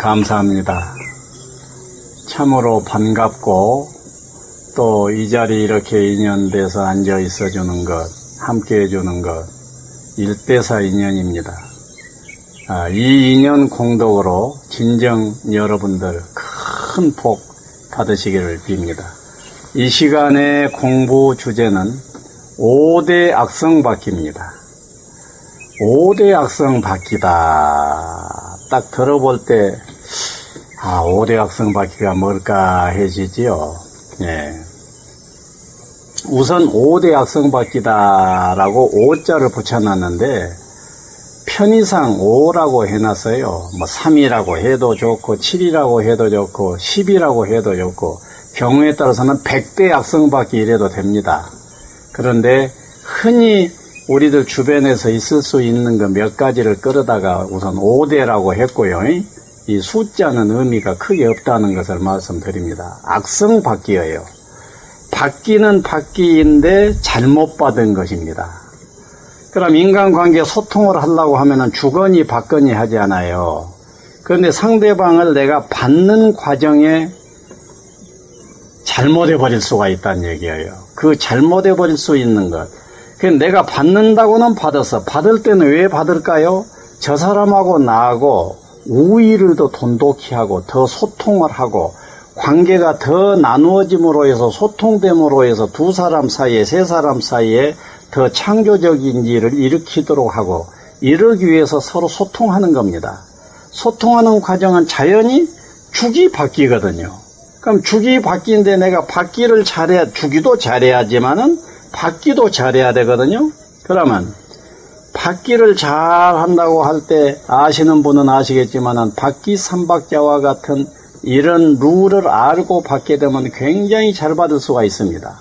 감사합니다. 참으로 반갑고 또 이 자리 이렇게 인연돼서 앉아 있어 주는 것, 함께 해 주는 것, 일대사 인연입니다. 아, 이 인연 공덕으로 진정 여러분들 큰 복 받으시기를 빕니다. 이 시간의 공부 주제는 5대 악성 바퀴입니다. 5대 악성 바퀴다. 딱 들어볼 때, 아, 5대 악성 바퀴가 뭘까 해지지요. 예. 우선 5대 악성 바퀴다라고 5자를 붙여놨는데, 편의상 5라고 해놨어요. 뭐 3이라고 해도 좋고, 7이라고 해도 좋고, 10이라고 해도 좋고, 경우에 따라서는 100대 악성 바퀴 이래도 됩니다. 그런데 흔히 우리들 주변에서 있을 수 있는 그 몇 가지를 끌어다가 우선 5대라고 했고요. 이 숫자는 의미가 크게 없다는 것을 말씀드립니다. 악성 바퀴예요. 바퀴는 바퀴인데 잘못 받은 것입니다. 그럼 인간관계 소통을 하려고 하면은 주거니 받거니 하잖아요. 그런데 상대방을 내가 받는 과정에 잘못해 버릴 수가 있다는 얘기예요. 그 잘못해 버릴 수 있는 것. 그 내가 받는다고는 받았어. 받을 때는 왜 받을까요? 저 사람하고 나하고 우위를 더 돈독히 하고 더 소통을 하고 관계가 더 나누어짐으로 해서 소통됨으로 해서 두 사람 사이에 세 사람 사이에 더 창조적인 일을 일으키도록 하고 이러기 위해서 서로 소통하는 겁니다. 소통하는 과정은 자연히 죽이 바뀌거든요. 그럼 죽이 바뀌는데 내가 받기를 잘해야, 주기도 잘해야지만은 받기도 잘해야 되거든요. 그러면 받기를 잘 한다고 할 때 아시는 분은 아시겠지만은 받기 삼박자와 같은 이런 룰을 알고 받게 되면 굉장히 잘 받을 수가 있습니다.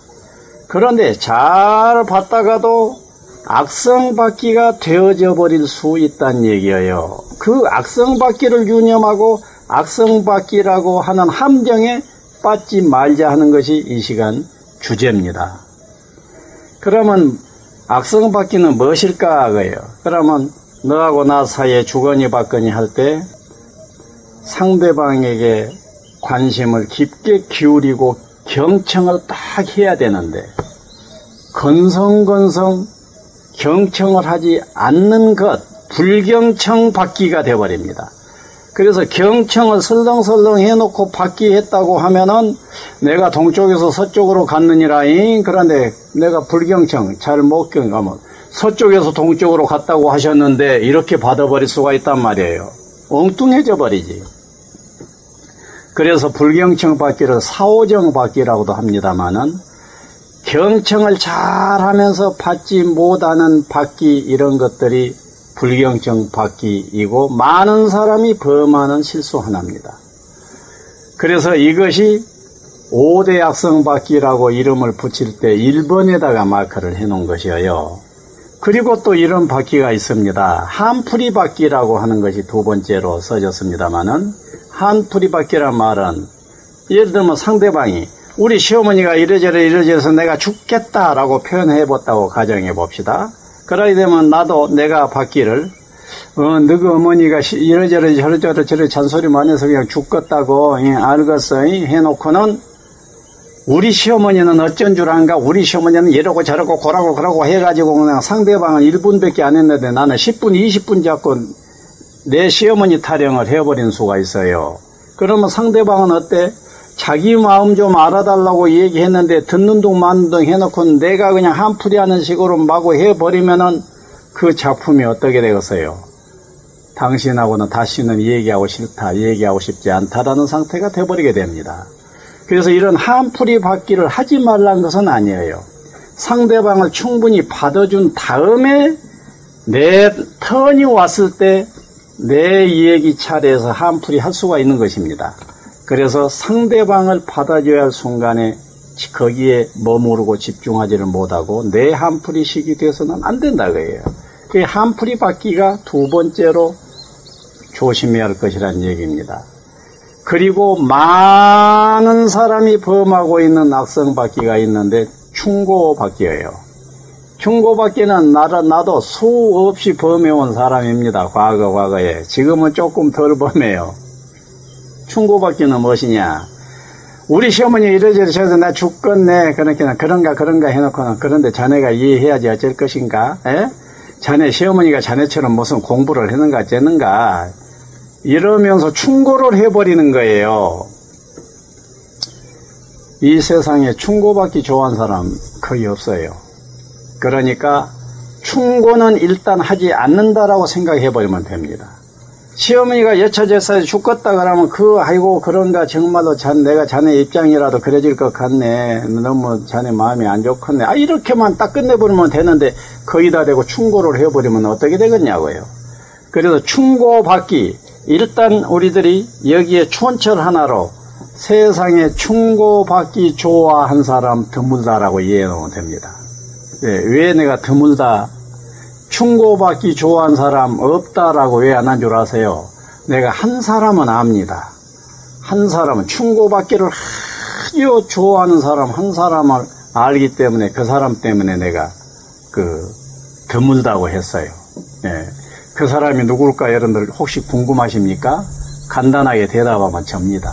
그런데 잘 받다가도 악성 받기가 되어져 버릴 수 있다는 얘기예요. 그 악성 받기를 유념하고 악성 받기라고 하는 함정에 빠지 말자 하는 것이 이 시간 주제입니다. 그러면 악성 받기는 무엇일까 그예요. 그러면 너하고 나 사이에 주거니 받거니 할 때 상대방에게 관심을 깊게 기울이고 경청을 딱 해야 되는데 건성건성 경청을 하지 않는 것 불경청 받기가 되어버립니다. 그래서 경청을 설렁설렁 해놓고 받기 했다고 하면은 내가 동쪽에서 서쪽으로 갔느니라 그런데 내가 불경청 잘 못 경가면 서쪽에서 동쪽으로 갔다고 하셨는데 이렇게 받아버릴 수가 있단 말이에요. 엉뚱해져 버리지. 그래서 불경청 받기를 사오정 받기라고도 합니다만은 경청을 잘 하면서 받지 못하는 받기 이런 것들이 불경청 받기이고 많은 사람이 범하는 실수 하나입니다. 그래서 이것이 5대 악성 받기라고 이름을 붙일 때 1번에다가 마크를 해 놓은 것이에요. 그리고 또 이런 받기가 있습니다. 한풀이 받기라고 하는 것이 두 번째로 써졌습니다만은 한풀이 받기란 말은 예를 들면 상대방이 우리 시어머니가 이래저래 이래저래서 내가 죽겠다라고 표현해 봤다고 가정해 봅시다. 그러게 되면 나도 내가 받기를 어, 너그 어머니가 이래저래 저래저래 저래 잔소리 많이 해서 그냥 죽겠다고 예, 알겠어 해놓고는 우리 시어머니는 어쩐 줄 안가 우리 시어머니는 이러고 저러고 고라고 그러고 해가지고 그냥 상대방은 1분밖에 안 했는데 나는 10분 20분 잡고 내 시어머니 타령을 해버린 수가 있어요 그러면 상대방은 어때? 자기 마음 좀 알아달라고 얘기했는데 듣는 둥 마는 둥 해놓고 내가 그냥 한풀이 하는 식으로 마구 해버리면은 그 작품이 어떻게 되겠어요? 당신하고는 다시는 얘기하고 싫다, 얘기하고 싶지 않다라는 상태가 돼버리게 됩니다. 그래서 이런 한풀이 받기를 하지 말라는 것은 아니에요. 상대방을 충분히 받아준 다음에 내 턴이 왔을 때 내 얘기 차례에서 한풀이 할 수가 있는 것입니다. 그래서 상대방을 받아줘야 할 순간에 거기에 머무르고 집중하지를 못하고 내 한풀이 시기 돼서는 안 된다 고해요 그 한풀이 받기가 두 번째로 조심해야 할 것이라는 얘기입니다. 그리고 많은 사람이 범하고 있는 악성 받기가 있는데 충고 받기예요. 충고 받기는 나도, 나도 수없이 범해온 사람입니다. 과거, 과거에. 지금은 조금 덜 범해요. 충고받기는 무엇이냐? 우리 시어머니 이러저러 저래서 나 죽겠네. 그렇게 그런가, 그런가 해놓고는 그런데 자네가 이해해야지 어쩔 것인가? 에? 자네 시어머니가 자네처럼 무슨 공부를 했는가, 째는가? 이러면서 충고를 해버리는 거예요. 이 세상에 충고받기 좋아하는 사람 거의 없어요. 그러니까 충고는 일단 하지 않는다라고 생각해 버리면 됩니다. 시어머니가 여차저차 죽겠다 그러면 그 아이고 그런가 정말로 잔 내가 자네 입장이라도 그래질 것 같네. 너무 자네 마음이 안 좋겠네. 아 이렇게만 딱 끝내버리면 되는데 거의다 대고 충고를 해버리면 어떻게 되겠냐고요. 그래서 충고받기. 일단 우리들이 여기에 촌철 하나로 세상에 충고받기 좋아한 사람 드물다라고 이해해 놓으면 됩니다. 예, 왜 내가 드물다 충고받기 좋아하는 사람 없다라고 왜 안 한 줄 아세요? 내가 한 사람은 압니다. 한 사람은 충고받기를 아주 좋아하는 사람 한 사람을 알기 때문에 그 사람 때문에 내가 그 드물다고 했어요. 예. 그 사람이 누굴까 여러분들 혹시 궁금하십니까? 간단하게 대답하면 접니다.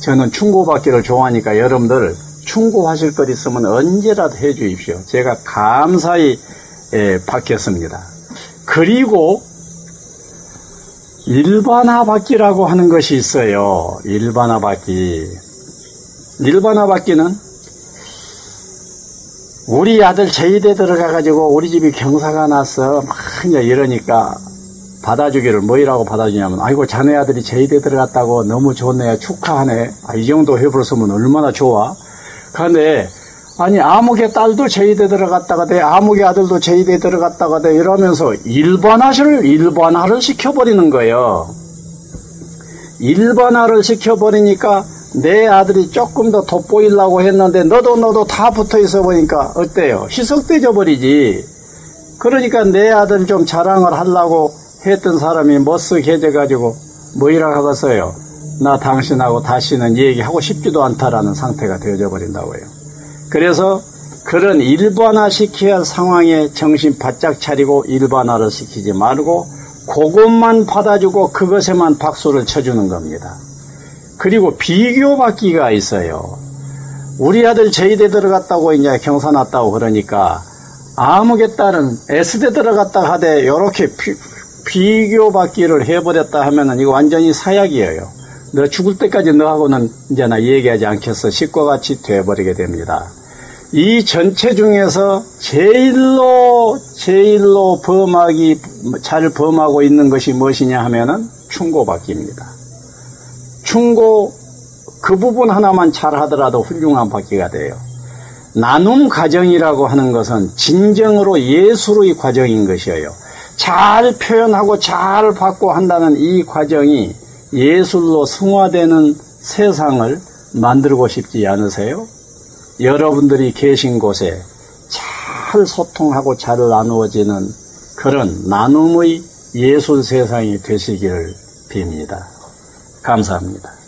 저는 충고받기를 좋아하니까 여러분들 충고하실 것 있으면 언제라도 해 주십시오. 제가 감사히 예, 받겠습니다. 그리고 일반화 받기라고 하는 것이 있어요. 일반화 받기. 일반화 받기는 우리 아들 제의대 들어가가지고 우리 집이 경사가 나서 막 이러니까 받아주기를 뭐이라고 받아주냐면 아이고 자네 아들이 제의대 들어갔다고 너무 좋네 축하하네 아, 이 정도 해버렸으면 얼마나 좋아 그런데 아니 아무개 딸도 제의대 들어갔다가 돼 아무개 아들도 제의대 들어갔다가 돼 이러면서 일반화를 일반화를 시켜버리는 거예요. 일반화를 시켜버리니까 내 아들이 조금 더 돋보이려고 했는데 너도 너도 다 붙어 있어 보니까 어때요? 희석되져 버리지. 그러니까 내 아들 좀 자랑을 하려고 했던 사람이 멋쓱해져 가지고 뭐이라 하겠어요? 나 당신하고 다시는 얘기하고 싶지도 않다라는 상태가 되어져 버린다고요. 그래서 그런 일반화 시켜야 할 상황에 정신 바짝 차리고 일반화를 시키지 말고 그것만 받아주고 그것에만 박수를 쳐주는 겁니다. 그리고 비교받기가 있어요. 우리 아들 제이대 들어갔다고 이제 경사 났다고 그러니까 딸은 S대 들어갔다 하되 이렇게 비교받기를 해버렸다 하면은 이거 완전히 사약이에요. 너 죽을 때까지 너하고는 이제 나 얘기하지 않겠어. 식과 같이 돼버리게 됩니다. 이 전체 중에서 제일로 제일로 범하기 잘 범하고 있는 것이 무엇이냐 하면은 충고받기입니다. 충고 그 부분 하나만 잘 하더라도 훌륭한 받기가 돼요. 나눔 과정이라고 하는 것은 진정으로 예술의 과정인 것이에요. 잘 표현하고 잘 받고 한다는 이 과정이 예술로 승화되는 세상을 만들고 싶지 않으세요? 여러분들이 계신 곳에 잘 소통하고 잘 나누어지는 그런 나눔의 예술 세상이 되시기를 빕니다. 감사합니다.